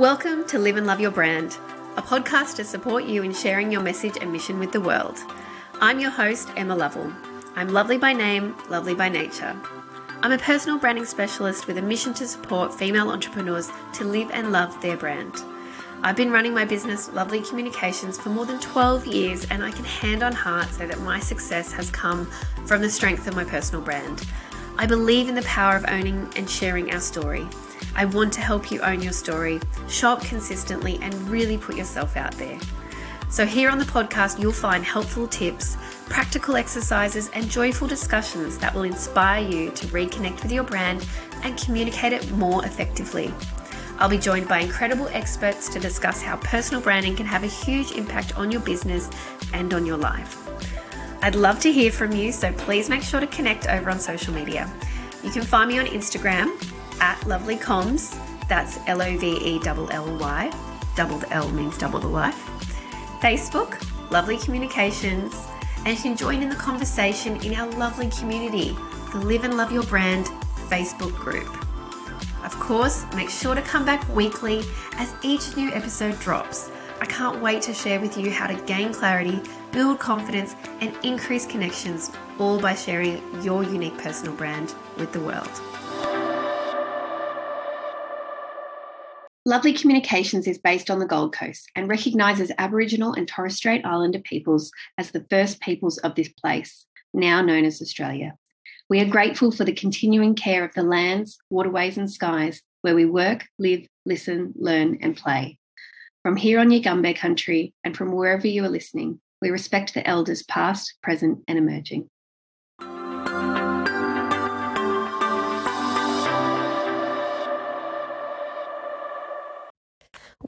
Welcome to Live and Love Your Brand, a podcast to support you in sharing your message and mission with the world. I'm your host, Emma Lovell. I'm lovely by name, lovely by nature. I'm a personal branding specialist with a mission to support female entrepreneurs to live and love their brand. I've been running my business, Lovelly Communications, for more than 12 years, and I can hand on heart say that my success has come from the strength of my personal brand. I believe in the power of owning and sharing our story. I want to help you own your story, show up consistently, and really put yourself out there. So, here on the podcast, you'll find helpful tips, practical exercises, and joyful discussions that will inspire you to reconnect with your brand and communicate it more effectively. I'll be joined by incredible experts to discuss how personal branding can have a huge impact on your business and on your life. I'd love to hear from you, so please make sure to connect over on social media. You can find me on Instagram at lovellycomms, that's L O V E L L Y, double the L means double the life. Facebook, Lovelly Communications, and you can join in the conversation in our lovely community, the Live and Love Your Brand Facebook group. Of course, make sure to come back weekly as each new episode drops. I can't wait to share with you how to gain clarity, build confidence, and increase connections, all by sharing your unique personal brand with the world. Lovelly Communications is based on the Gold Coast and recognises Aboriginal and Torres Strait Islander peoples as the first peoples of this place, now known as Australia. We are grateful for the continuing care of the lands, waterways, and skies where we work, live, listen, learn, and play. From here on Yugambeh country and from wherever you are listening, we respect the elders past, present, and emerging.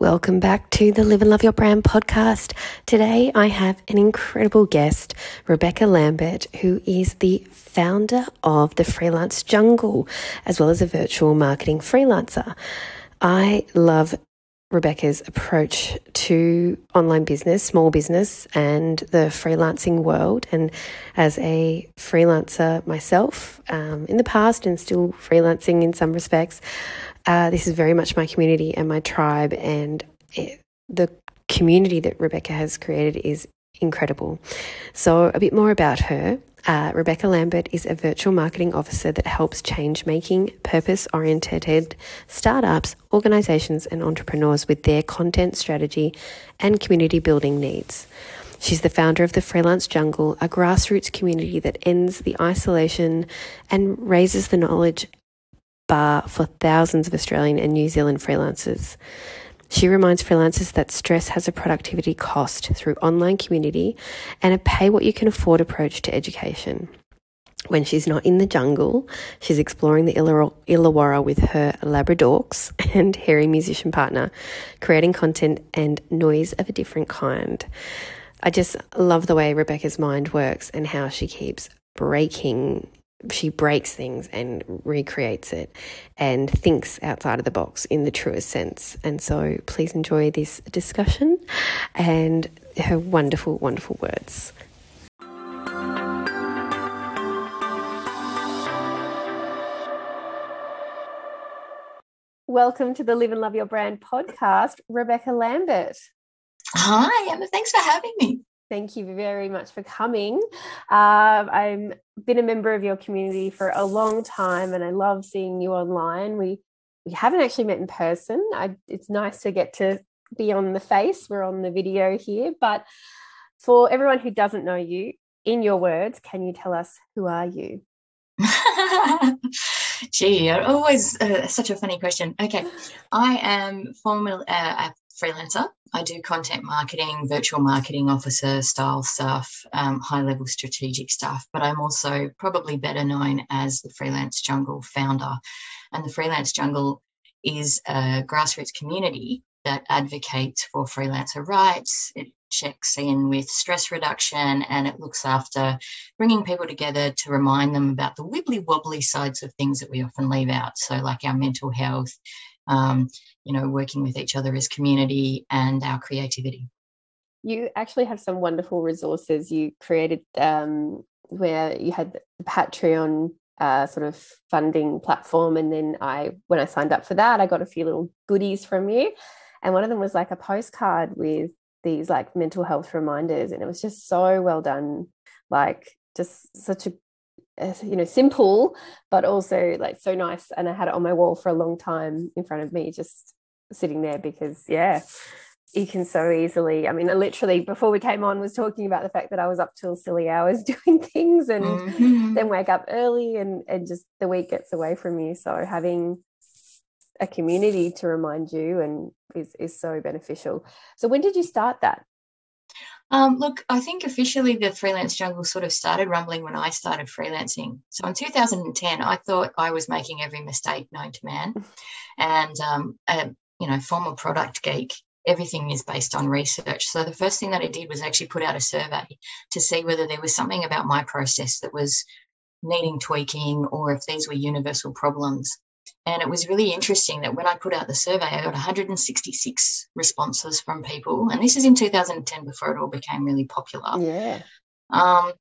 Welcome back to the Live and Love Your Brand podcast. Today I have an incredible guest, Rebecca Lambert, who is the founder of the Freelance Jungle, as well as a virtual marketing freelancer. I love Rebecca's approach to online business, small business, and the freelancing world. And as a freelancer myself um, in the past and still freelancing in some respects, uh, this is very much my community and my tribe, and it, the community that Rebecca has created is incredible. So, a bit more about her. Uh, Rebecca Lambert is a virtual marketing officer that helps change making, purpose oriented startups, organizations, and entrepreneurs with their content strategy and community building needs. She's the founder of the Freelance Jungle, a grassroots community that ends the isolation and raises the knowledge bar for thousands of Australian and New Zealand freelancers. She reminds freelancers that stress has a productivity cost through online community and a pay what you can afford approach to education. When she's not in the jungle, she's exploring the Illawarra with her Labradorks and hairy musician partner, creating content and noise of a different kind. I just love the way Rebecca's mind works and how she keeps breaking she breaks things and recreates it and thinks outside of the box in the truest sense. And so please enjoy this discussion and her wonderful, wonderful words. Welcome to the Live and Love Your Brand podcast, Rebecca Lambert. Hi, Emma. Thanks for having me. Thank you very much for coming. Uh, I've been a member of your community for a long time, and I love seeing you online. We we haven't actually met in person. I, it's nice to get to be on the face. We're on the video here, but for everyone who doesn't know you, in your words, can you tell us who are you? Gee, you're always uh, such a funny question. Okay, I am formerly uh, freelancer. I do content marketing, virtual marketing officer style stuff, um, high level strategic stuff, but I'm also probably better known as the Freelance Jungle founder. And the Freelance Jungle is a grassroots community that advocates for freelancer rights. It checks in with stress reduction and it looks after bringing people together to remind them about the wibbly wobbly sides of things that we often leave out. So, like our mental health, um, you know, working with each other as community and our creativity. You actually have some wonderful resources. You created um, where you had the Patreon uh, sort of funding platform. And then I, when I signed up for that, I got a few little goodies from you. And one of them was like a postcard with these like mental health reminders. And it was just so well done. Like just such a, you know, simple, but also like so nice. And I had it on my wall for a long time in front of me, just sitting there because, yeah, you can so easily i mean I literally before we came on was talking about the fact that i was up till silly hours doing things and mm-hmm. then wake up early and and just the week gets away from you so having a community to remind you and is is so beneficial so when did you start that um, look, I think officially the freelance jungle sort of started rumbling when I started freelancing. So in 2010, I thought I was making every mistake known to man, and um, a you know former product geek everything is based on research. So the first thing that I did was actually put out a survey to see whether there was something about my process that was needing tweaking or if these were universal problems. And it was really interesting that when I put out the survey, I got 166 responses from people. And this is in 2010 before it all became really popular. Yeah. Um,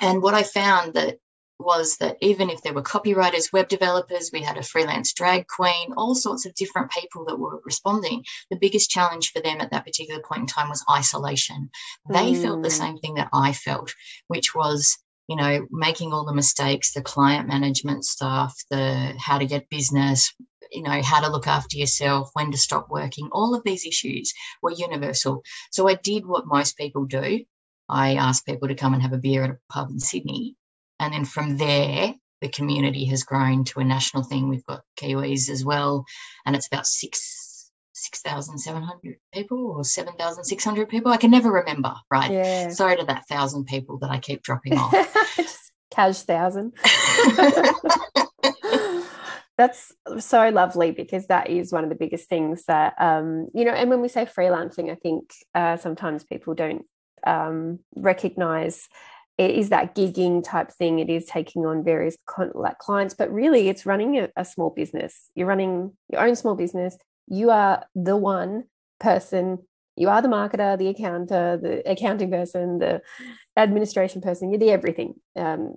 and what I found that was that even if there were copywriters, web developers, we had a freelance drag queen, all sorts of different people that were responding, the biggest challenge for them at that particular point in time was isolation. They mm. felt the mm. same thing that I felt, which was you know making all the mistakes the client management stuff the how to get business you know how to look after yourself when to stop working all of these issues were universal so i did what most people do i asked people to come and have a beer at a pub in sydney and then from there, the community has grown to a national thing. We've got Kiwis as well, and it's about six. 6,700 people or 7,600 people. I can never remember, right? Yeah. Sorry to that thousand people that I keep dropping off. Just cash thousand. That's so lovely because that is one of the biggest things that, um, you know, and when we say freelancing, I think uh, sometimes people don't um, recognize it is that gigging type thing. It is taking on various con- like clients, but really it's running a, a small business. You're running your own small business. You are the one person. You are the marketer, the accountant, the accounting person, the administration person. You're the everything. Um,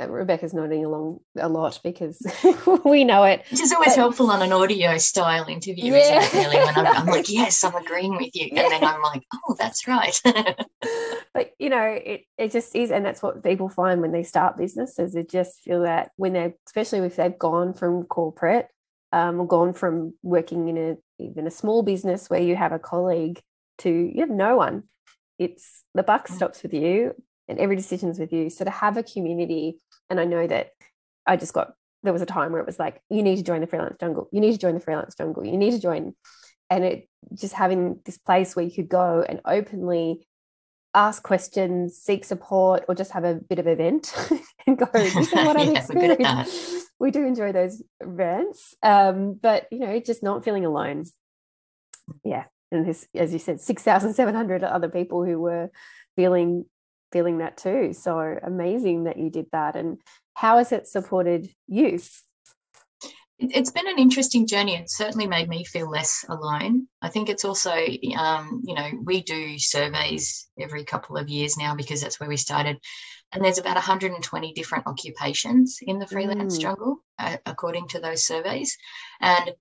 Rebecca's nodding along a lot because we know it. Which is always but, helpful on an audio style interview, yeah. Really, when I'm, I'm, like, yes, I'm agreeing with you, and then I'm like, oh, that's right. but you know, it it just is, and that's what people find when they start businesses. They just feel that when they, especially if they've gone from corporate, um, or gone from working in a even a small business where you have a colleague to you have no one. It's the buck mm. stops with you and every decision's with you. So to have a community and i know that i just got there was a time where it was like you need to join the freelance jungle. You need to join the freelance jungle. You need to join and it just having this place where you could go and openly ask questions seek support or just have a bit of a vent and go this is what i've experienced we do enjoy those events um, but you know just not feeling alone yeah and this, as you said, six thousand seven hundred other people who were feeling feeling that too. So amazing that you did that. And how has it supported you? It's been an interesting journey. It certainly made me feel less alone. I think it's also, um, you know, we do surveys every couple of years now because that's where we started. And there's about 120 different occupations in the freelance mm. jungle, uh, according to those surveys. And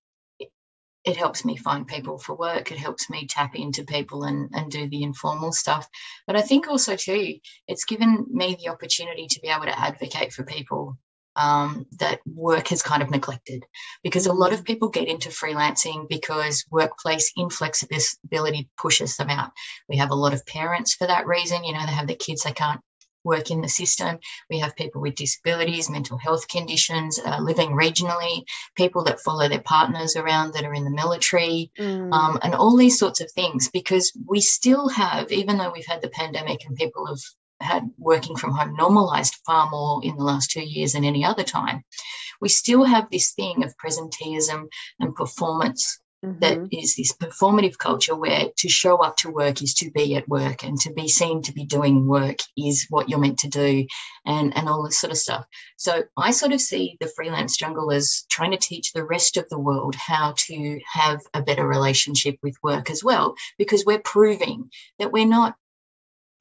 it helps me find people for work. It helps me tap into people and, and do the informal stuff. But I think also, too, it's given me the opportunity to be able to advocate for people um, that work has kind of neglected because a lot of people get into freelancing because workplace inflexibility pushes them out. We have a lot of parents for that reason. You know, they have their kids, they can't work in the system. We have people with disabilities, mental health conditions, uh, living regionally, people that follow their partners around that are in the military, mm. um, and all these sorts of things. Because we still have, even though we've had the pandemic and people have had working from home normalized far more in the last two years than any other time, we still have this thing of presenteeism and performance Mm-hmm. That is this performative culture where to show up to work is to be at work and to be seen to be doing work is what you're meant to do and, and all this sort of stuff. So I sort of see the freelance jungle as trying to teach the rest of the world how to have a better relationship with work as well, because we're proving that we're not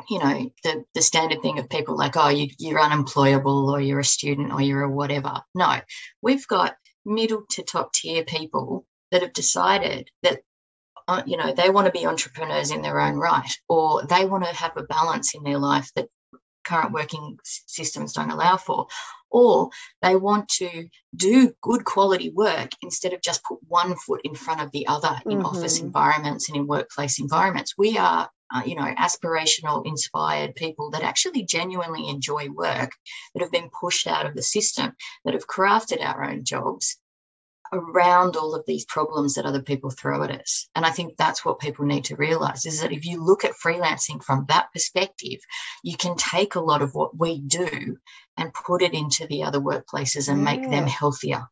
you know the the standard thing of people like oh you, you're unemployable or you're a student or you're a whatever no we've got middle to top tier people that have decided that uh, you know they want to be entrepreneurs in their own right or they want to have a balance in their life that current working systems don't allow for or they want to do good quality work instead of just put one foot in front of the other in mm-hmm. office environments and in workplace environments we are uh, you know aspirational inspired people that actually genuinely enjoy work that have been pushed out of the system that have crafted our own jobs around all of these problems that other people throw at us. And I think that's what people need to realize is that if you look at freelancing from that perspective, you can take a lot of what we do and put it into the other workplaces and yeah. make them healthier.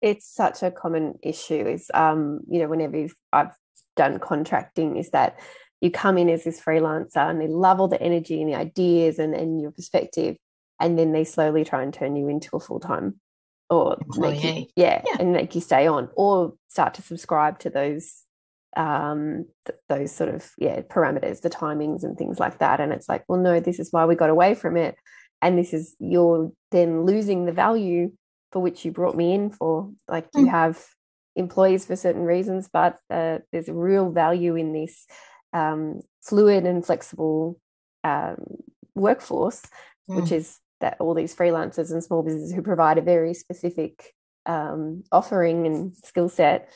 It's such a common issue is um, you know, whenever I've done contracting, is that you come in as this freelancer and they love all the energy and the ideas and, and your perspective. And then they slowly try and turn you into a full-time or make you, yeah, yeah, and make you stay on or start to subscribe to those um th- those sort of yeah parameters the timings and things like that and it's like well no this is why we got away from it and this is you're then losing the value for which you brought me in for like mm. you have employees for certain reasons but uh, there's a real value in this um, fluid and flexible um, workforce mm. which is that all these freelancers and small businesses who provide a very specific um, offering and skill set.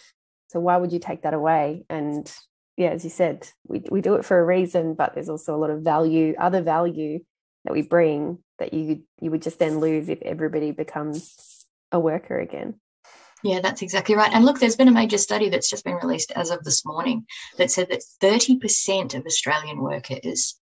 So why would you take that away? And yeah, as you said, we, we do it for a reason, but there's also a lot of value, other value that we bring that you you would just then lose if everybody becomes a worker again. Yeah, that's exactly right. And look, there's been a major study that's just been released as of this morning that said that 30% of Australian workers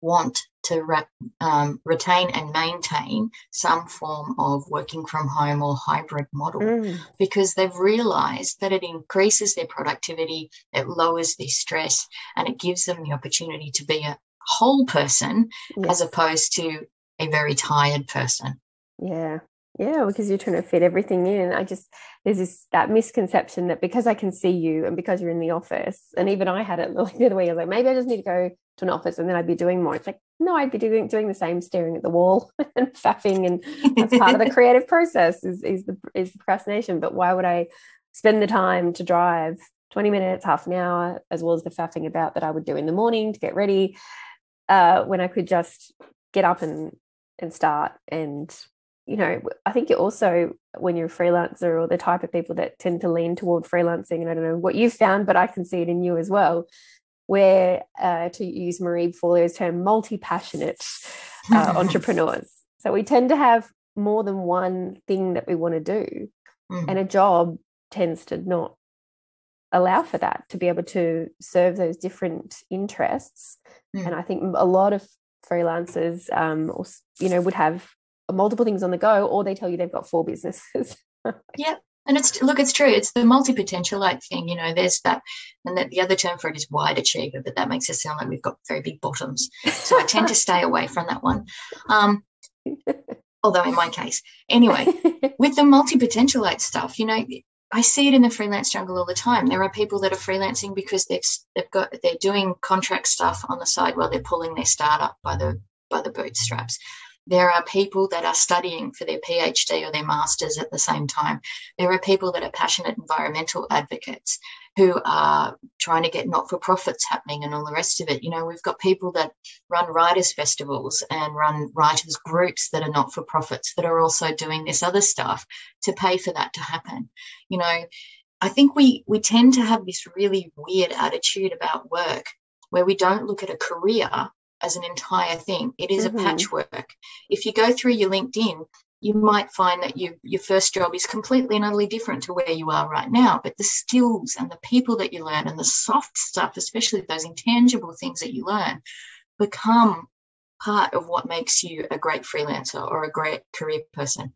want to re- um, retain and maintain some form of working from home or hybrid model mm. because they've realized that it increases their productivity, it lowers their stress, and it gives them the opportunity to be a whole person yes. as opposed to a very tired person. Yeah. Yeah, because you're trying to fit everything in. I just there's this that misconception that because I can see you and because you're in the office, and even I had it like the other way. I was like, maybe I just need to go to an office and then I'd be doing more. It's like, no, I'd be doing doing the same, staring at the wall and faffing, and that's part of the creative process is is the is the procrastination. But why would I spend the time to drive 20 minutes, half an hour, as well as the faffing about that I would do in the morning to get ready, uh, when I could just get up and and start and you know, I think you also, when you're a freelancer or the type of people that tend to lean toward freelancing, and I don't know what you've found, but I can see it in you as well, where, uh, to use Marie Forleo's term, multi passionate uh, entrepreneurs. So we tend to have more than one thing that we want to do, mm. and a job tends to not allow for that to be able to serve those different interests. Mm. And I think a lot of freelancers, um, you know, would have multiple things on the go, or they tell you they've got four businesses. yeah. And it's look, it's true. It's the multi-potentialite thing. You know, there's that, and that the other term for it is wide achiever, but that makes us sound like we've got very big bottoms. So I tend to stay away from that one. Um, although in my case, anyway, with the multi-potentialite stuff, you know, I see it in the freelance jungle all the time. There are people that are freelancing because they've they've got they're doing contract stuff on the side while they're pulling their startup by the by the bootstraps. There are people that are studying for their PhD or their master's at the same time. There are people that are passionate environmental advocates who are trying to get not for profits happening and all the rest of it. You know, we've got people that run writers' festivals and run writers' groups that are not for profits that are also doing this other stuff to pay for that to happen. You know, I think we we tend to have this really weird attitude about work where we don't look at a career as an entire thing. It is mm-hmm. a patchwork. If you go through your LinkedIn, you might find that you, your first job is completely and utterly different to where you are right now. But the skills and the people that you learn and the soft stuff, especially those intangible things that you learn, become part of what makes you a great freelancer or a great career person.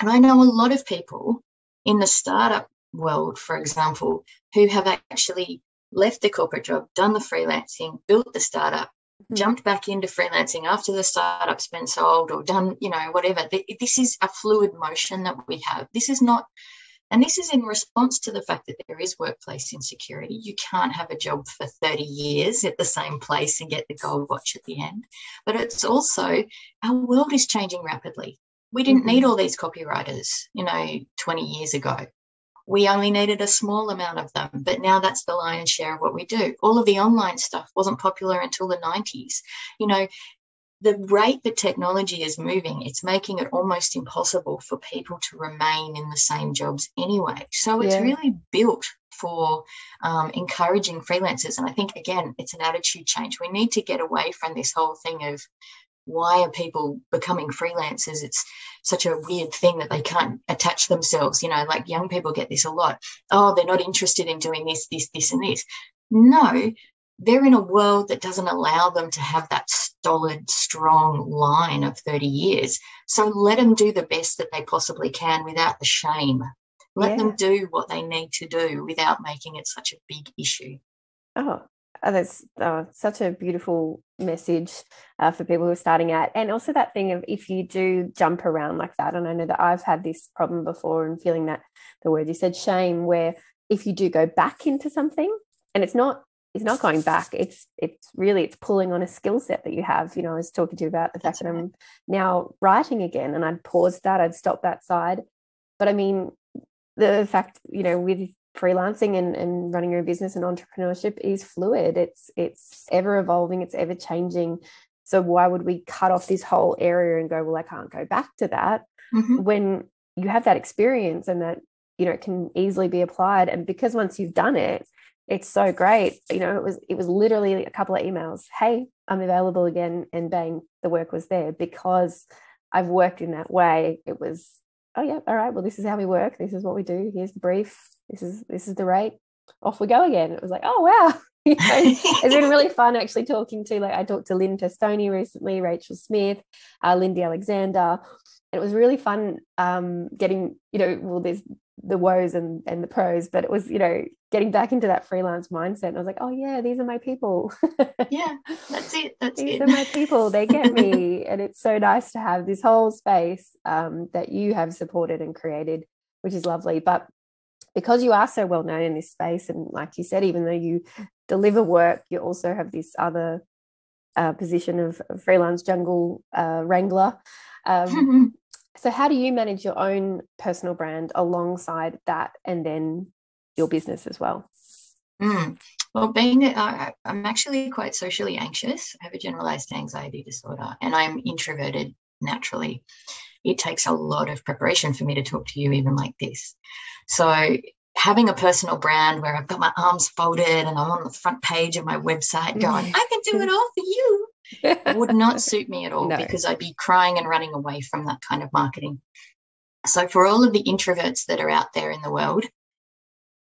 And I know a lot of people in the startup world, for example, who have actually left the corporate job, done the freelancing, built the startup. Jumped back into freelancing after the startup's been sold or done, you know, whatever. This is a fluid motion that we have. This is not And this is in response to the fact that there is workplace insecurity. You can't have a job for 30 years at the same place and get the gold watch at the end. But it's also our world is changing rapidly. We didn't mm-hmm. need all these copywriters, you know, 20 years ago. We only needed a small amount of them, but now that's the lion's share of what we do. All of the online stuff wasn't popular until the 90s. You know, the rate that technology is moving, it's making it almost impossible for people to remain in the same jobs anyway. So it's yeah. really built for um, encouraging freelancers. And I think, again, it's an attitude change. We need to get away from this whole thing of why are people becoming freelancers? It's such a weird thing that they can't attach themselves. You know, like young people get this a lot. Oh, they're not interested in doing this, this, this, and this. No, they're in a world that doesn't allow them to have that stolid, strong line of 30 years. So let them do the best that they possibly can without the shame. Let yeah. them do what they need to do without making it such a big issue. Oh, oh that's uh, such a beautiful message uh, for people who are starting out. And also that thing of if you do jump around like that, and I know that I've had this problem before and feeling that the word you said, shame, where if you do go back into something, and it's not it's not going back it's it's really it's pulling on a skill set that you have. You know i was talking to you about the fact that i'm now writing again and i'd pause that i'd stop that side. But i mean the fact you know with freelancing and, and running your own business and entrepreneurship is fluid it's it's ever evolving it's ever changing so why would we cut off this whole area and go well i can't go back to that mm-hmm. when you have that experience and that you know it can easily be applied and because once you've done it it's so great. You know, it was it was literally a couple of emails. Hey, I'm available again, and bang, the work was there because I've worked in that way. It was, oh yeah, all right. Well, this is how we work. This is what we do. Here's the brief. This is this is the rate. Off we go again. It was like, oh wow. it's been really fun actually talking to like I talked to Lynn Testoni recently, Rachel Smith, uh, Lindy Alexander. And it was really fun um, getting, you know, well, there's the woes and and the pros but it was you know getting back into that freelance mindset and i was like oh yeah these are my people yeah that's it that's these it. are my people they get me and it's so nice to have this whole space um, that you have supported and created which is lovely but because you are so well known in this space and like you said even though you deliver work you also have this other uh, position of freelance jungle uh, wrangler um, So, how do you manage your own personal brand alongside that and then your business as well? Mm. Well, being uh, I'm actually quite socially anxious. I have a generalized anxiety disorder and I'm introverted naturally. It takes a lot of preparation for me to talk to you, even like this. So, having a personal brand where I've got my arms folded and I'm on the front page of my website going, I can do it all for you would not suit me at all no. because I'd be crying and running away from that kind of marketing. So, for all of the introverts that are out there in the world,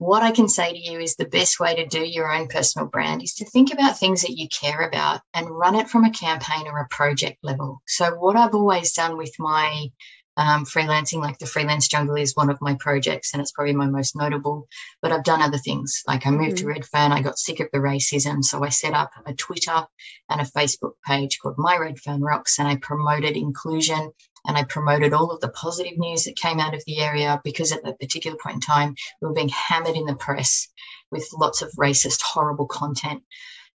what I can say to you is the best way to do your own personal brand is to think about things that you care about and run it from a campaign or a project level. So, what I've always done with my um, freelancing, like the Freelance Jungle is one of my projects and it's probably my most notable. But I've done other things. Like I moved mm-hmm. to Redfern, I got sick of the racism. So I set up a Twitter and a Facebook page called My Redfern Rocks and I promoted inclusion and I promoted all of the positive news that came out of the area because at that particular point in time, we were being hammered in the press with lots of racist, horrible content.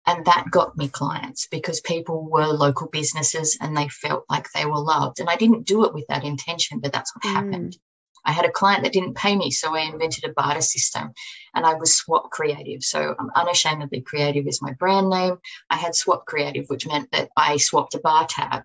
And that got me clients because people were local businesses and they felt like they were loved. And I didn't do it with that intention, but that's what mm. happened. I had a client that didn't pay me, so I invented a barter system and I was Swap Creative. So I'm unashamedly creative is my brand name. I had Swap Creative, which meant that I swapped a bar tab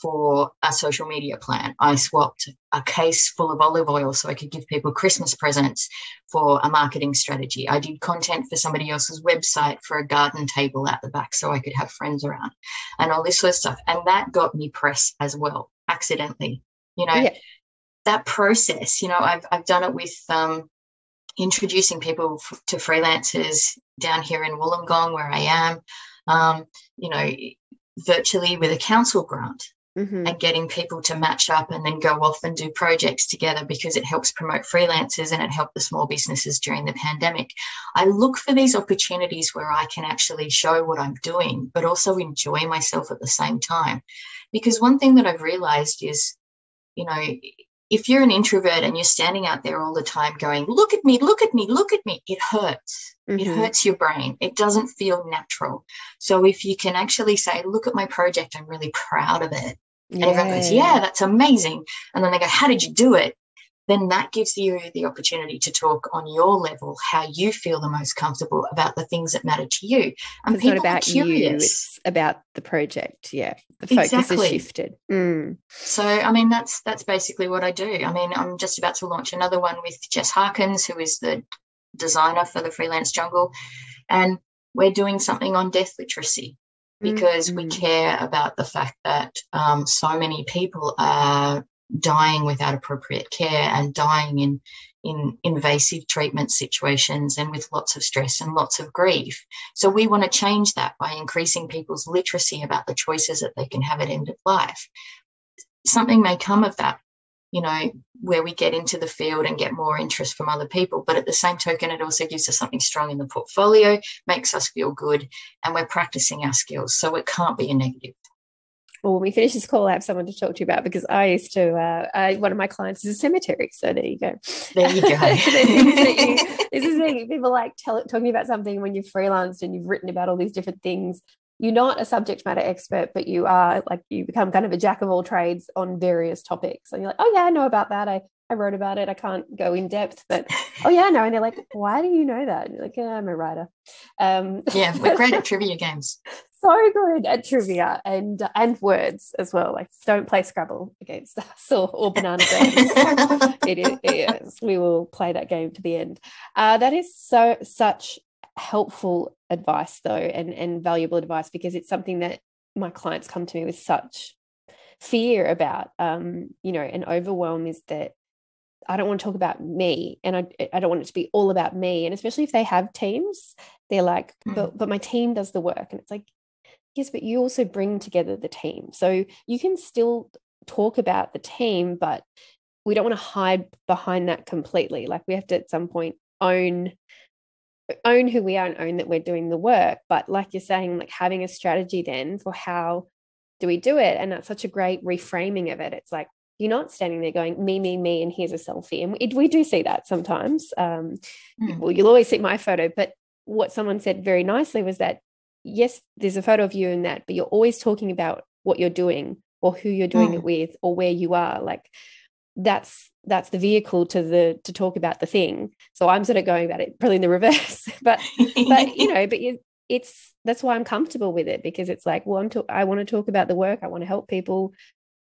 for a social media plan. I swapped a case full of olive oil so I could give people Christmas presents for a marketing strategy. I did content for somebody else's website for a garden table at the back so I could have friends around and all this sort of stuff. And that got me press as well, accidentally. You know, yeah. that process, you know, I've, I've done it with um, introducing people f- to freelancers down here in Wollongong, where I am. Um, you know, virtually with a council grant mm-hmm. and getting people to match up and then go off and do projects together because it helps promote freelancers and it helped the small businesses during the pandemic. I look for these opportunities where I can actually show what I'm doing, but also enjoy myself at the same time. Because one thing that I've realized is, you know, if you're an introvert and you're standing out there all the time going, look at me, look at me, look at me, it hurts. Mm-hmm. It hurts your brain. It doesn't feel natural. So if you can actually say, look at my project, I'm really proud of it. And everyone goes, yeah, that's amazing. And then they go, how did you do it? then that gives you the opportunity to talk on your level how you feel the most comfortable about the things that matter to you. And it's not about curious. you, it's about the project. Yeah. The focus exactly. has shifted. Mm. So I mean that's that's basically what I do. I mean, I'm just about to launch another one with Jess Harkins, who is the designer for the freelance jungle. And we're doing something on death literacy because mm-hmm. we care about the fact that um, so many people are dying without appropriate care and dying in in invasive treatment situations and with lots of stress and lots of grief. So we want to change that by increasing people's literacy about the choices that they can have at end of life. Something may come of that, you know, where we get into the field and get more interest from other people. But at the same token, it also gives us something strong in the portfolio, makes us feel good, and we're practicing our skills. So it can't be a negative well, when we finish this call, I have someone to talk to you about because I used to, uh, I, one of my clients is a cemetery. So there you go. There you go. this is the people like tell, talking about something when you've freelanced and you've written about all these different things. You're not a subject matter expert, but you are like, you become kind of a jack of all trades on various topics. And you're like, oh, yeah, I know about that. I, I wrote about it. I can't go in depth, but oh yeah, no. And they're like, why do you know that? And you're like, yeah, I'm a writer. Um, yeah, we're great at trivia games. So good at trivia and and words as well. Like don't play Scrabble against us or, or banana games. it, is, it is. We will play that game to the end. Uh, that is so such helpful advice though, and and valuable advice because it's something that my clients come to me with such fear about. Um, you know, and overwhelm is that I don't want to talk about me and I, I don't want it to be all about me. And especially if they have teams, they're like, mm. but, but my team does the work. And it's like, yes, but you also bring together the team. So you can still talk about the team, but we don't want to hide behind that completely. Like we have to at some point own own who we are and own that we're doing the work. But like you're saying, like having a strategy then for how do we do it? And that's such a great reframing of it. It's like you're not standing there going me me me and here's a selfie and we, we do see that sometimes um, mm. well you'll always see my photo but what someone said very nicely was that yes there's a photo of you in that but you're always talking about what you're doing or who you're doing mm. it with or where you are like that's that's the vehicle to the to talk about the thing so i'm sort of going about it probably in the reverse but but you know but you, it's that's why i'm comfortable with it because it's like well i'm to, i want to talk about the work i want to help people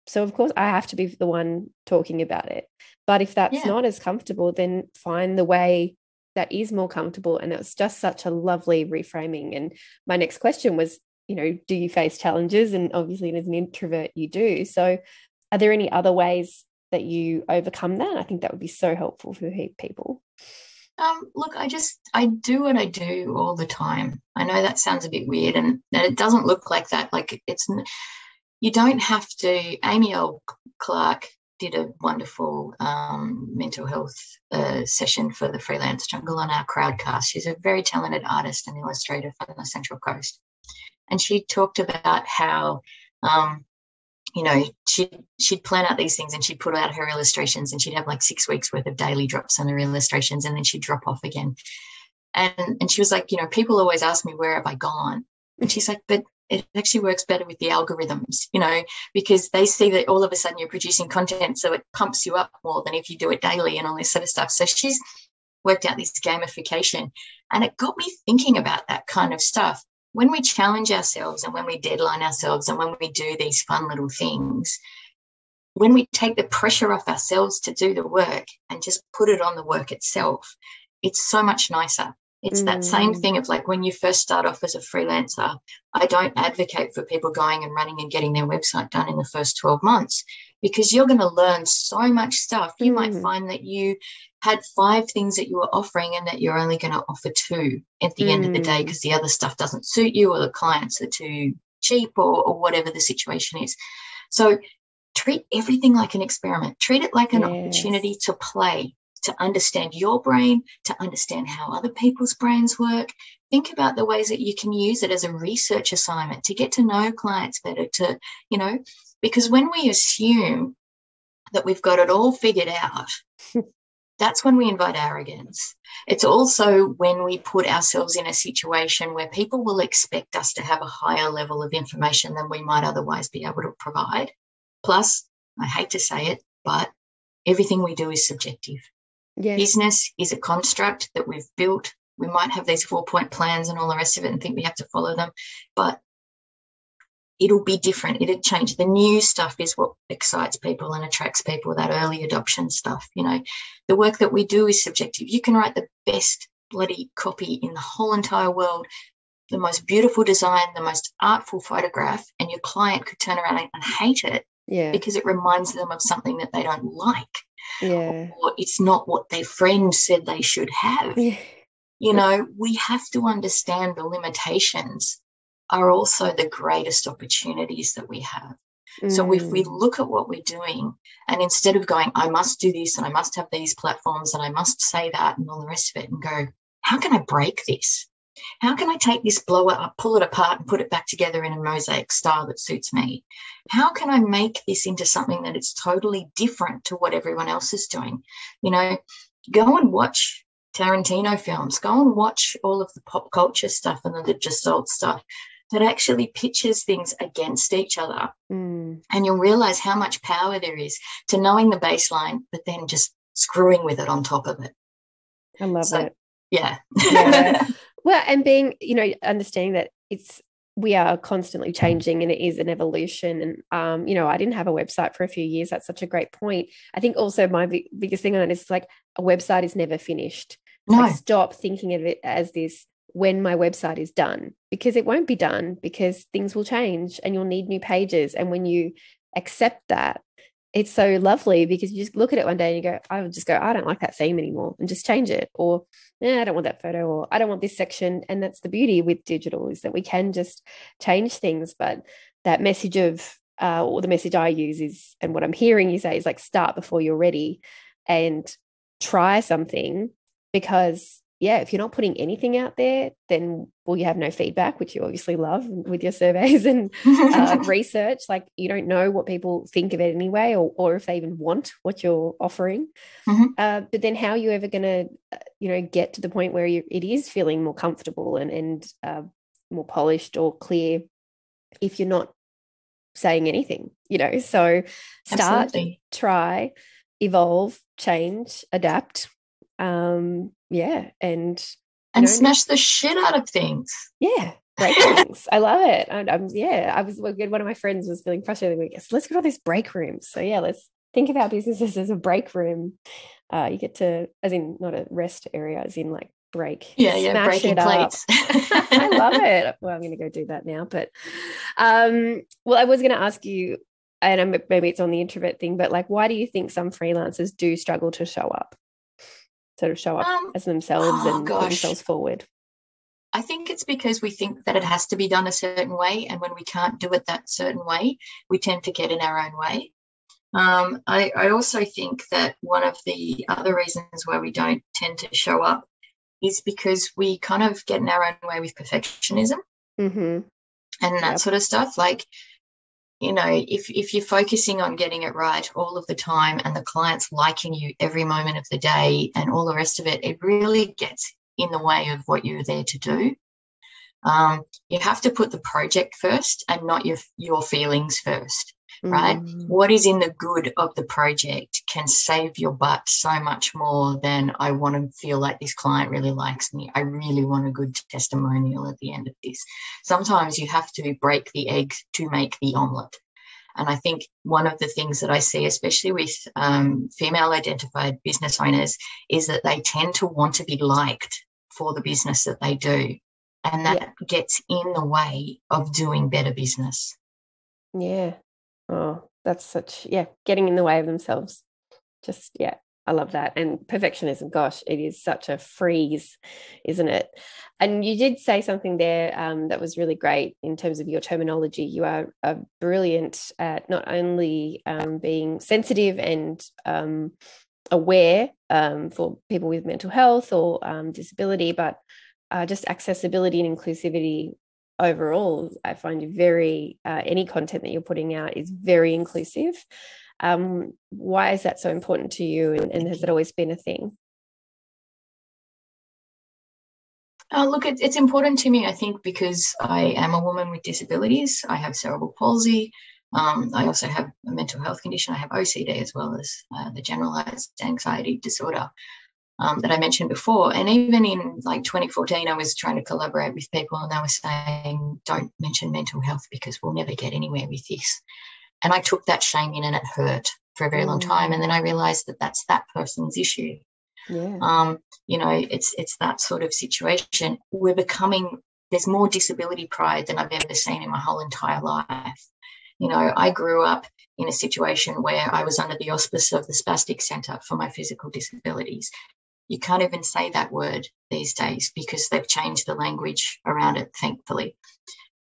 so of course I have to be the one talking about it. But if that's yeah. not as comfortable, then find the way that is more comfortable. And it was just such a lovely reframing. And my next question was, you know, do you face challenges? And obviously, as an introvert, you do. So are there any other ways that you overcome that? I think that would be so helpful for people. Um, look, I just I do what I do all the time. I know that sounds a bit weird, and, and it doesn't look like that. Like it's you don't have to. Amy L. Clark did a wonderful um, mental health uh, session for the Freelance Jungle on our crowdcast. She's a very talented artist and illustrator from the Central Coast. And she talked about how, um, you know, she'd, she'd plan out these things and she'd put out her illustrations and she'd have like six weeks worth of daily drops on her illustrations and then she'd drop off again. And, and she was like, you know, people always ask me, where have I gone? And she's like, but it actually works better with the algorithms, you know, because they see that all of a sudden you're producing content, so it pumps you up more than if you do it daily and all this sort of stuff. So she's worked out this gamification, and it got me thinking about that kind of stuff. When we challenge ourselves and when we deadline ourselves and when we do these fun little things, when we take the pressure off ourselves to do the work and just put it on the work itself, it's so much nicer it's mm. that same mm. thing of like when you first start off as a freelancer, I don't advocate for people going and running and getting their website done in the first 12 months because you're going to learn so much stuff. You mm. might find that you had five things that you were offering and that you're only going to offer two at the mm. end of the day because mm. the other stuff doesn't suit you or the clients are too cheap or, or whatever the situation is. So treat everything like an experiment, treat it like an yes. opportunity to play to understand your brain, to understand how other people's brains work. Think about the ways that you can use it as a research assignment to get to know clients better, to, you know, because when we assume that we've got it all figured out, that's when we invite arrogance. It's also when we put ourselves in a situation where people will expect us to have a higher level of information than we might otherwise be able to provide. Plus, I hate to say it, but everything we do is subjective. Yes. Business is a construct that we've built. We might have these four point plans and all the rest of it and think we have to follow them, but it'll be different. It'll change. The new stuff is what excites people and attracts people, that early adoption stuff. You know, the work that we do is subjective. You can write the best bloody copy in the whole entire world, the most beautiful design, the most artful photograph, and your client could turn around and hate it yeah. because it reminds them of something that they don't like. Yeah. Or it's not what their friend said they should have. Yeah. You know, we have to understand the limitations are also the greatest opportunities that we have. Mm. So if we mm. look at what we're doing and instead of going, I must do this and I must have these platforms and I must say that and all the rest of it and go, how can I break this? How can I take this blower up, pull it apart and put it back together in a mosaic style that suits me? How can I make this into something that is totally different to what everyone else is doing? You know, go and watch Tarantino films, go and watch all of the pop culture stuff and the Gestalt stuff that actually pitches things against each other. Mm. And you'll realize how much power there is to knowing the baseline, but then just screwing with it on top of it. I love so, it. Yeah. yeah. Well, and being, you know, understanding that it's we are constantly changing and it is an evolution and um, you know i didn't have a website for a few years that's such a great point i think also my biggest thing on it is like a website is never finished no. Like stop thinking of it as this when my website is done because it won't be done because things will change and you'll need new pages. And when you accept that, it's so lovely because you just look at it one day and you go, I would just go, I don't like that theme anymore and just change it. Or, I don't want that photo or I don't want this section. And that's the beauty with digital is that we can just change things. But that message of, uh, or the message I use is, and what I'm hearing you say is like, start before you're ready and try something because yeah, if you're not putting anything out there, then well, you have no feedback, which you obviously love with your surveys and uh, research. Like you don't know what people think of it anyway, or or if they even want what you're offering. Mm-hmm. Uh, but then, how are you ever going to, uh, you know, get to the point where you, it is feeling more comfortable and and uh, more polished or clear if you're not saying anything? You know, so start, Absolutely. try, evolve, change, adapt um yeah and and know, smash the shit out of things. Yeah break things. I love it I, am yeah i was one of my friends was feeling frustrated we guess let's go to this break room. So yeah let's think of our businesses as a break room. Uh you get to as in not a rest area as in like break yeah yeah breaking plates. I love it. Well i'm gonna go do that now but um well i was gonna ask you and maybe it's on the introvert thing but like why do you think some freelancers do struggle to show up sort of show up um, as themselves oh, and gosh. put themselves forward? I think it's because we think that it has to be done a certain way. And when we can't do it that certain way, we tend to get in our own way. Um, I, I, also think that one of the other reasons why we don't tend to show up is because we kind of get in our own way with perfectionism mm-hmm. and that yep. sort of stuff. Like, you know, if, if you're focusing on getting it right all of the time and the client's liking you every moment of the day and all the rest of it, it really gets in the way of what you're there to do. Um, you have to put the project first and not your your feelings first right? Mm. What is in the good of the project can save your butt so much more than I want to feel like this client really likes me. I really want a good testimonial at the end of this. Sometimes you have to break the egg to make the omelette. And I think one of the things that I see, especially with um, female identified business owners, is that they tend to want to be liked for the business that they do. And that yeah. gets in the way of doing better business. Yeah, Oh, that's such, yeah, getting in the way of themselves. Just, yeah, I love that. And perfectionism, gosh, it is such a freeze, isn't it? And you did say something there um, that was really great in terms of your terminology. You are uh, brilliant at not only um, being sensitive and um, aware um, for people with mental health or um, disability, but uh, just accessibility and inclusivity overall, I find very, uh, any content that you're putting out is very inclusive. Um, why is that so important to you? And, and has it always been a thing? Uh, look, it, it's important to me, I think, because I am a woman with disabilities. I have cerebral palsy. Um, I also have a mental health condition. I have OCD as well as uh, the generalized anxiety disorder um, that I mentioned before. And even in like 2014, I was trying to collaborate with people and they were saying, don't mention mental health because we'll never get anywhere with this. And I took that shame in and it hurt for a very long time. And then I realized that that's that person's issue. Yeah. Um, you know, it's it's that sort of situation. We're becoming there's more disability pride than I've ever seen in my whole entire life. You know, I grew up in a situation where I was under the auspice of the Spastic Centre for my physical disabilities. You can't even say that word these days because they've changed the language around it, thankfully.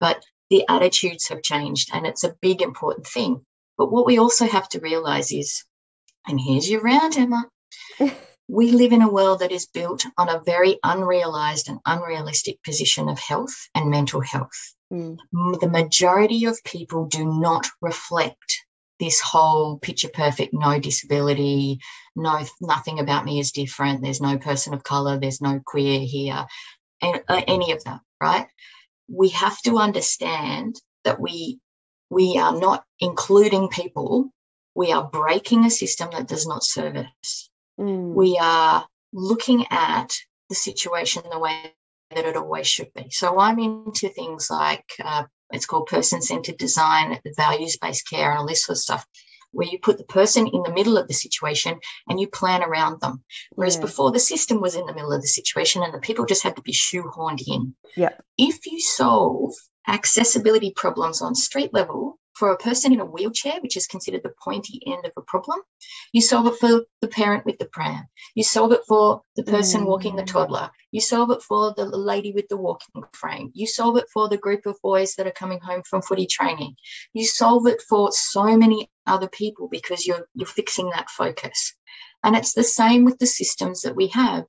But the attitudes have changed, and it's a big, important thing. But what we also have to realize is, and here's your round, Emma. we live in a world that is built on a very unrealized and unrealistic position of health and mental health. Mm. The majority of people do not reflect this whole picture perfect, no disability, no nothing about me is different. There's no person of color, there's no queer here, and uh, any of that, right? We have to understand that we we are not including people. We are breaking a system that does not serve us. Mm. We are looking at the situation the way that it always should be. So I'm into things like uh, it's called person centered design, values based care, and all this sort of stuff, where you put the person in the middle of the situation and you plan around them. Whereas yeah. before, the system was in the middle of the situation and the people just had to be shoehorned in. Yeah. If you solve accessibility problems on street level, for a person in a wheelchair, which is considered the pointy end of a problem, you solve it for the parent with the pram. You solve it for the person mm. walking the toddler. You solve it for the lady with the walking frame. You solve it for the group of boys that are coming home from footy training. You solve it for so many other people because you're you're fixing that focus. And it's the same with the systems that we have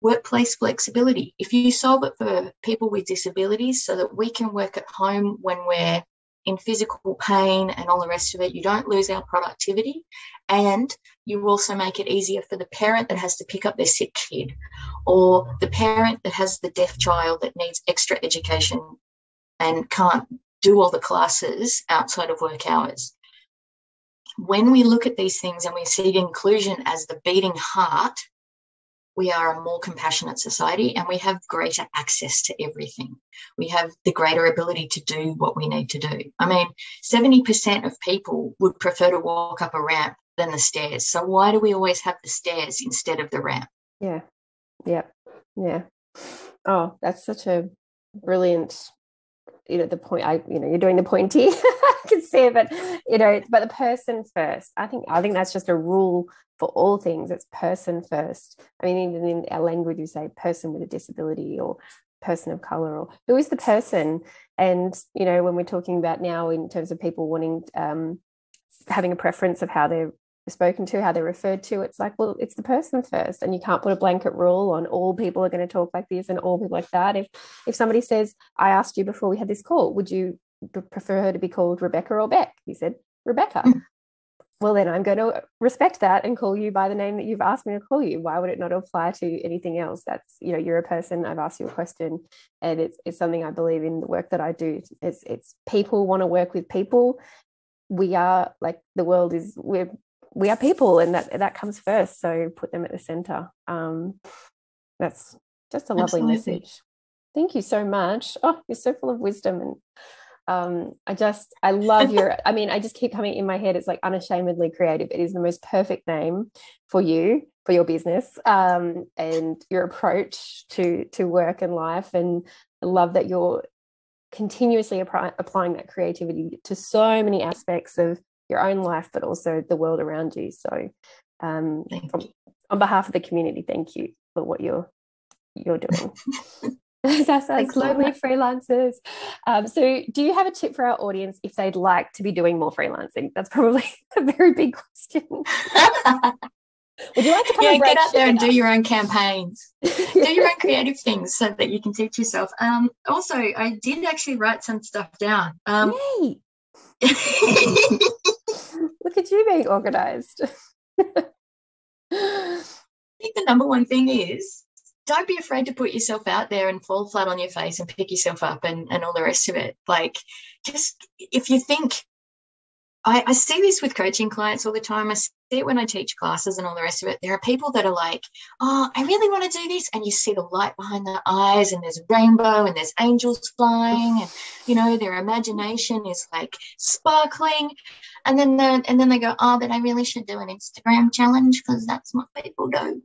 workplace flexibility. If you solve it for people with disabilities so that we can work at home when we're in physical pain and all the rest of it. You don't lose our productivity. And you also make it easier for the parent that has to pick up their sick kid or the parent that has the deaf child that needs extra education and can't do all the classes outside of work hours. When we look at these things and we see inclusion as the beating heart we are a more compassionate society and we have greater access to everything. We have the greater ability to do what we need to do. I mean, 70% of people would prefer to walk up a ramp than the stairs. So why do we always have the stairs instead of the ramp? Yeah. Yeah. Yeah. Oh, that's such a brilliant you know the point i you know you're doing the pointy can see it but you know but the person first i think i think that's just a rule for all things it's person first i mean even in our language you say person with a disability or person of color or who is the person and you know when we're talking about now in terms of people wanting um, having a preference of how they're spoken to, how they're referred to. It's like, well, it's the person first, and you can't put a blanket rule on all people are going to talk like this and all people like that. If if somebody says, "I asked you before we had this call, would you prefer her to be called Rebecca or Beck?" You said Rebecca. Mm. Well, then I'm going to respect that and call you by the name that you've asked me to call you. Why would it not apply to anything else? That's you know, you're a person. I've asked you a question, and it's it's something I believe in the work that I do. It's it's people want to work with people we are like the world is we're we are people and that that comes first so put them at the center um, that's just a lovely Absolutely. message thank you so much oh you're so full of wisdom and um, I just I love your I mean I just keep coming in my head it's like unashamedly creative it is the most perfect name for you for your business um, and your approach to to work and life and I love that you're continuously applying that creativity to so many aspects of your own life, but also the world around you. So, um, from, on behalf of the community, thank you for what you're you're doing. That's us, lonely freelancers. Um, so, do you have a tip for our audience if they'd like to be doing more freelancing? That's probably a very big question. Would you like to come yeah, get out there and do your own campaigns, do your own creative things so that you can teach yourself. Um, also, I did actually write some stuff down. Um, Yay! Look at you being organized. I think the number one thing is don't be afraid to put yourself out there and fall flat on your face and pick yourself up and, and all the rest of it. Like, just if you think, I, I see this with coaching clients all the time. I see it when I teach classes and all the rest of it. There are people that are like, oh, I really want to do this. And you see the light behind their eyes, and there's rainbow, and there's angels flying, and, you know, their imagination is like sparkling. And then, and then they go, oh, but I really should do an Instagram challenge because that's what people do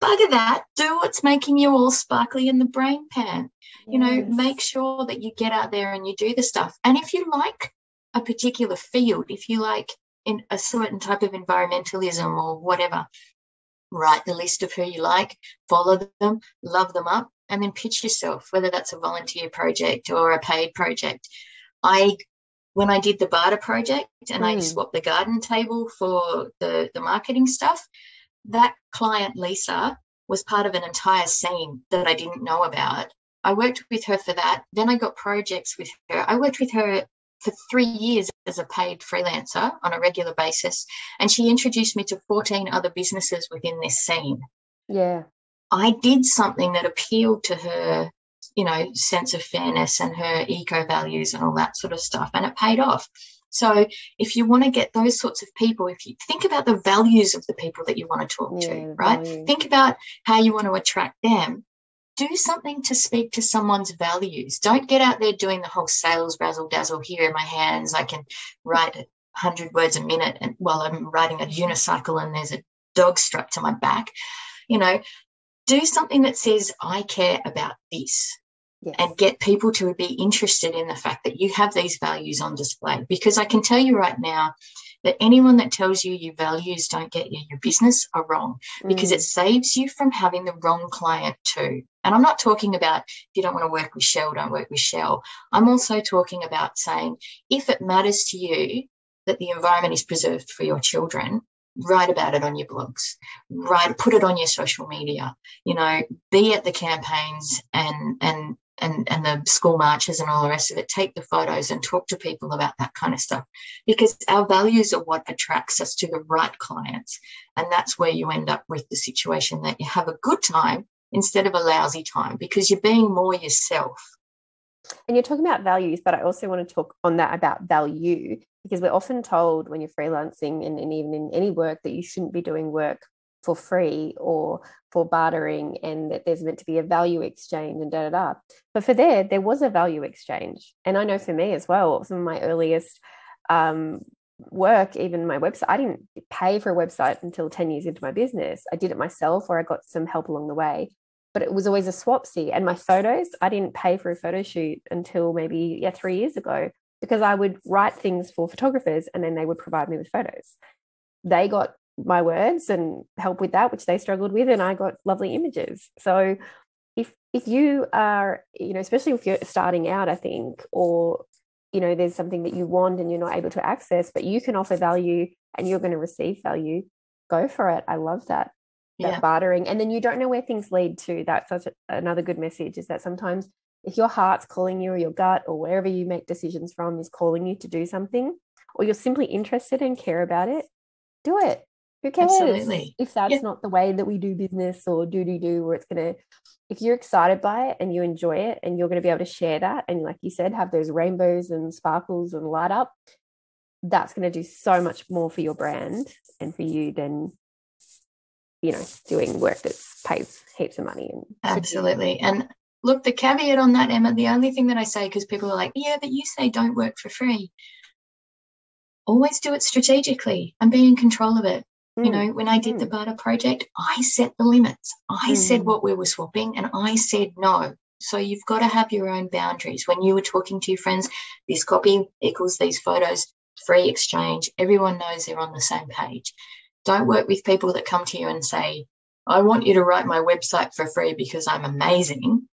bugger that. Do what's making you all sparkly in the brain pan. Yes. You know, make sure that you get out there and you do the stuff. And if you like a particular field, if you like in a certain type of environmentalism or whatever, write the list of who you like, follow them, love them up, and then pitch yourself, whether that's a volunteer project or a paid project. I when I did the barter project and mm. I swapped the garden table for the, the marketing stuff, that client, Lisa, was part of an entire scene that I didn't know about. I worked with her for that. Then I got projects with her. I worked with her for three years as a paid freelancer on a regular basis. And she introduced me to 14 other businesses within this scene. Yeah. I did something that appealed to her, you know, sense of fairness and her eco values and all that sort of stuff. And it paid off. So if you want to get those sorts of people, if you think about the values of the people that you want to talk yeah, to, right? Value. Think about how you want to attract them. Do something to speak to someone's values. Don't get out there doing the whole sales razzle dazzle here in my hands. I can write a hundred words a minute and while I'm riding a unicycle and there's a dog strapped to my back. You know, do something that says, I care about this yes. and get people to be interested in the fact that you have these values on display. Because I can tell you right now that anyone that tells you your values don't get you your business are wrong mm. because it saves you from having the wrong client too. And I'm not talking about if you don't want to work with Shell, don't work with Shell. I'm also talking about saying if it matters to you that the environment is preserved for your children, write about it on your blogs write put it on your social media you know be at the campaigns and and and, and the school marches and all the rest of it, take the photos and talk to people about that kind of stuff. Because our values are what attracts us to the right clients. And that's where you end up with the situation that you have a good time instead of a lousy time because you're being more yourself. And you're talking about values, but I also want to talk on that about value because we're often told when you're freelancing and, and even in any work that you shouldn't be doing work for free or for bartering and that there's meant to be a value exchange and da da da. But for there, there was a value exchange. And I know for me as well, some of my earliest um, work, even my website, I didn't pay for a website until 10 years into my business. I did it myself or I got some help along the way. But it was always a swapsy. And my photos, I didn't pay for a photo shoot until maybe, yeah, three years ago because I would write things for photographers and then they would provide me with photos. They got my words and help with that, which they struggled with, and I got lovely images. So if if you are, you know, especially if you're starting out, I think, or you know, there's something that you want and you're not able to access, but you can offer value and you're going to receive value, go for it. I love that. That yeah. bartering. And then you don't know where things lead to. That's such a, another good message is that sometimes if your heart's calling you or your gut or wherever you make decisions from is calling you to do something, or you're simply interested and care about it, do it who cares Absolutely. if that's yeah. not the way that we do business or do do do where it's going to if you're excited by it and you enjoy it and you're going to be able to share that and like you said have those rainbows and sparkles and light up that's going to do so much more for your brand and for you than you know doing work that pays heaps of money and absolutely and look the caveat on that emma the only thing that i say because people are like yeah but you say don't work for free always do it strategically and be in control of it Mm. You know, when I did mm. the barter project, I set the limits. I mm. said what we were swapping and I said no. So you've got to have your own boundaries. When you were talking to your friends, this copy equals these photos, free exchange. Everyone knows they're on the same page. Don't work with people that come to you and say, I want you to write my website for free because I'm amazing,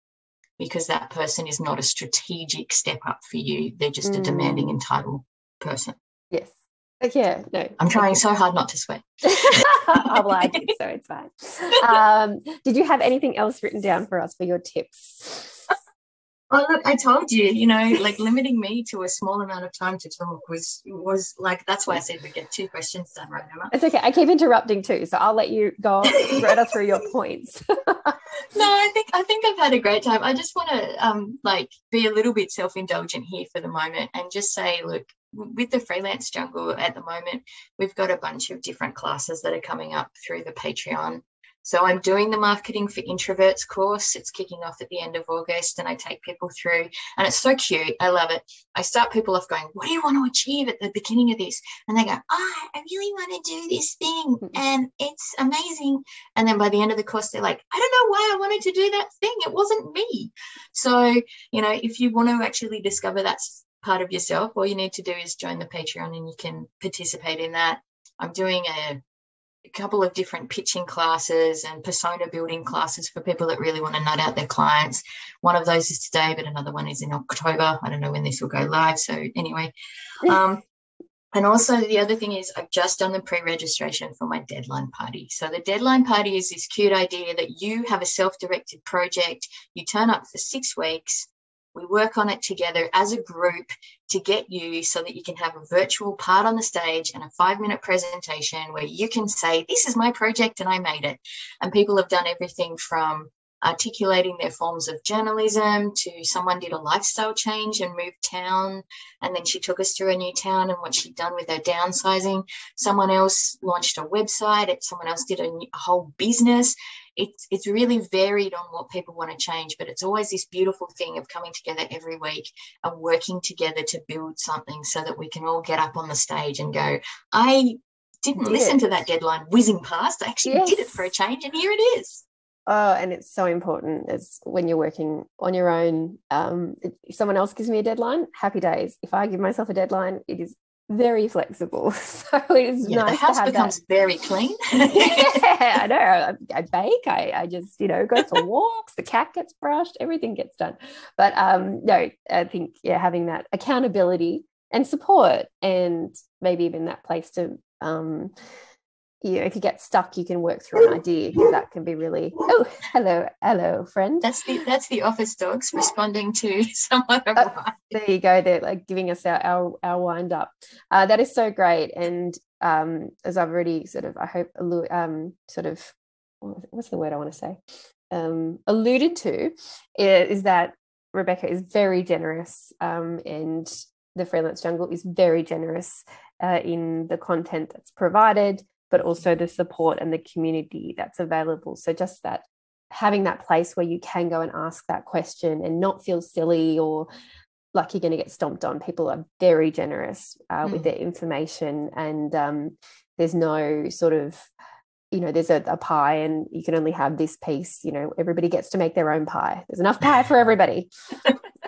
because that person is not a strategic step up for you. They're just mm. a demanding, entitled person. Yes. Yeah, no. I'm trying so hard not to sweat. oh, well, I did, so it's fine. Um, did you have anything else written down for us for your tips? Oh look, I told you, you know, like limiting me to a small amount of time to talk was was like that's why I said we get two questions done, right, now. It's okay. I keep interrupting too, so I'll let you go right through your points. no, I think I think I've had a great time. I just want to um like be a little bit self-indulgent here for the moment and just say, look, with the freelance jungle at the moment, we've got a bunch of different classes that are coming up through the Patreon so I'm doing the marketing for introverts course. It's kicking off at the end of August, and I take people through, and it's so cute. I love it. I start people off going, "What do you want to achieve at the beginning of this?" And they go, "Oh, I really want to do this thing, and it's amazing." And then by the end of the course, they're like, "I don't know why I wanted to do that thing. It wasn't me." So you know, if you want to actually discover that part of yourself, all you need to do is join the Patreon, and you can participate in that. I'm doing a couple of different pitching classes and persona building classes for people that really want to nut out their clients. One of those is today, but another one is in October. I don't know when this will go live. So, anyway. Um, and also, the other thing is, I've just done the pre registration for my deadline party. So, the deadline party is this cute idea that you have a self directed project, you turn up for six weeks, we work on it together as a group to get you so that you can have a virtual part on the stage and a five minute presentation where you can say, This is my project and I made it. And people have done everything from articulating their forms of journalism to someone did a lifestyle change and moved town and then she took us through a new town and what she'd done with her downsizing. Someone else launched a website someone else did a, new, a whole business. It's it's really varied on what people want to change but it's always this beautiful thing of coming together every week and working together to build something so that we can all get up on the stage and go i didn't did listen to that deadline whizzing past i actually yes. did it for a change and here it is Oh, and it's so important as when you're working on your own. Um, if someone else gives me a deadline, happy days. If I give myself a deadline, it is very flexible. So it is yeah, nice the house to have becomes that. very clean. yeah, I know. I, I bake. I, I, just you know go for walks. The cat gets brushed. Everything gets done. But um, no, I think yeah, having that accountability and support, and maybe even that place to um, you know, if you get stuck, you can work through an idea because that can be really. Oh, hello, hello, friend. That's the that's the office dogs responding to someone. Uh, there you go. They're like giving us our our, our wind up. Uh, that is so great. And um, as I've already sort of, I hope, um, sort of, what's the word I want to say? Um, alluded to, is that Rebecca is very generous, um, and the freelance jungle is very generous uh, in the content that's provided but also the support and the community that's available. So just that having that place where you can go and ask that question and not feel silly or like you're going to get stomped on. People are very generous uh, mm. with their information, and um, there's no sort of you know there's a, a, pie and you can only have this piece you know everybody gets to make their own pie there's enough pie for everybody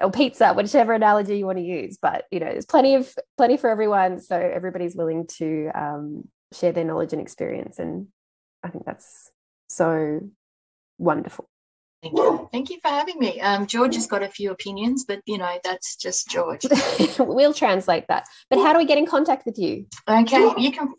or pizza whichever analogy you want to use but you know there's plenty of plenty for everyone so everybody's willing to um, share their knowledge and experience. And I think that's so wonderful. Thank you. Thank you for having me. Um, George has got a few opinions, but you know, that's just George. we'll translate that. But how do we get in contact with you? Okay, you can.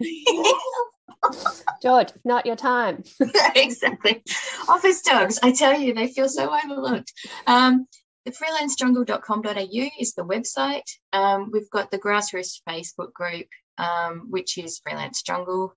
George, not your time. exactly. Office dogs, I tell you, they feel so overlooked. Um, the freelancejungle.com.au is the website. Um, we've got the grassroots Facebook group, um, which is Freelance Jungle.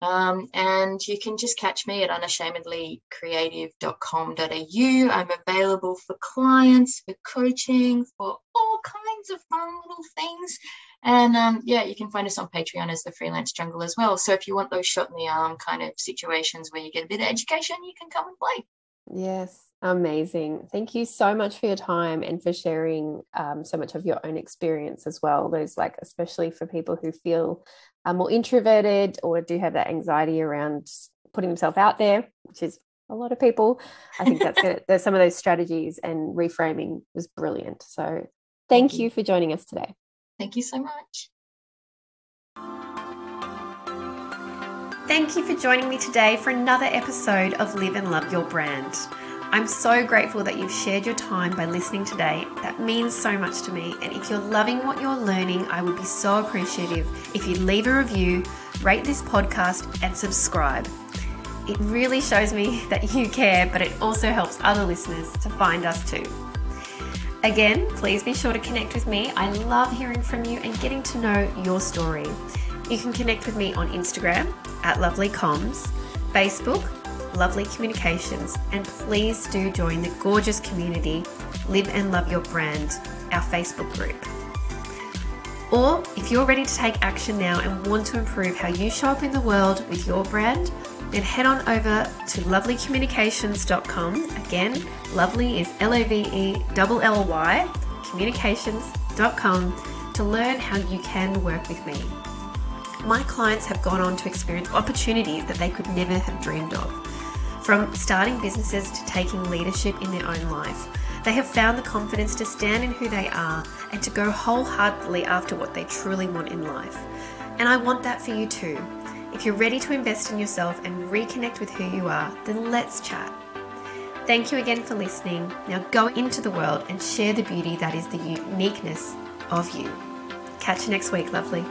Um, and you can just catch me at unashamedlycreative.com.au. I'm available for clients, for coaching, for all kinds of fun little things. And um, yeah, you can find us on Patreon as the Freelance Jungle as well. So if you want those shot in the arm kind of situations where you get a bit of education, you can come and play. Yes, amazing. Thank you so much for your time and for sharing um, so much of your own experience as well. Those, like, especially for people who feel uh, more introverted or do have that anxiety around putting themselves out there, which is a lot of people. I think that's good. There's some of those strategies and reframing was brilliant. So, thank, thank you. you for joining us today. Thank you so much. Thank you for joining me today for another episode of Live and Love Your Brand. I'm so grateful that you've shared your time by listening today. That means so much to me. And if you're loving what you're learning, I would be so appreciative if you leave a review, rate this podcast, and subscribe. It really shows me that you care, but it also helps other listeners to find us too. Again, please be sure to connect with me. I love hearing from you and getting to know your story. You can connect with me on Instagram at lovellycomms, Facebook, Lovelly Communications, and please do join the gorgeous community Live and Love Your Brand, our Facebook group. Or if you're ready to take action now and want to improve how you show up in the world with your brand, then head on over to lovellycommunications.com. Again, lovely is L O V E L L Y, communications.com to learn how you can work with me. My clients have gone on to experience opportunities that they could never have dreamed of. From starting businesses to taking leadership in their own life, they have found the confidence to stand in who they are and to go wholeheartedly after what they truly want in life. And I want that for you too. If you're ready to invest in yourself and reconnect with who you are, then let's chat. Thank you again for listening. Now go into the world and share the beauty that is the uniqueness of you. Catch you next week, lovely.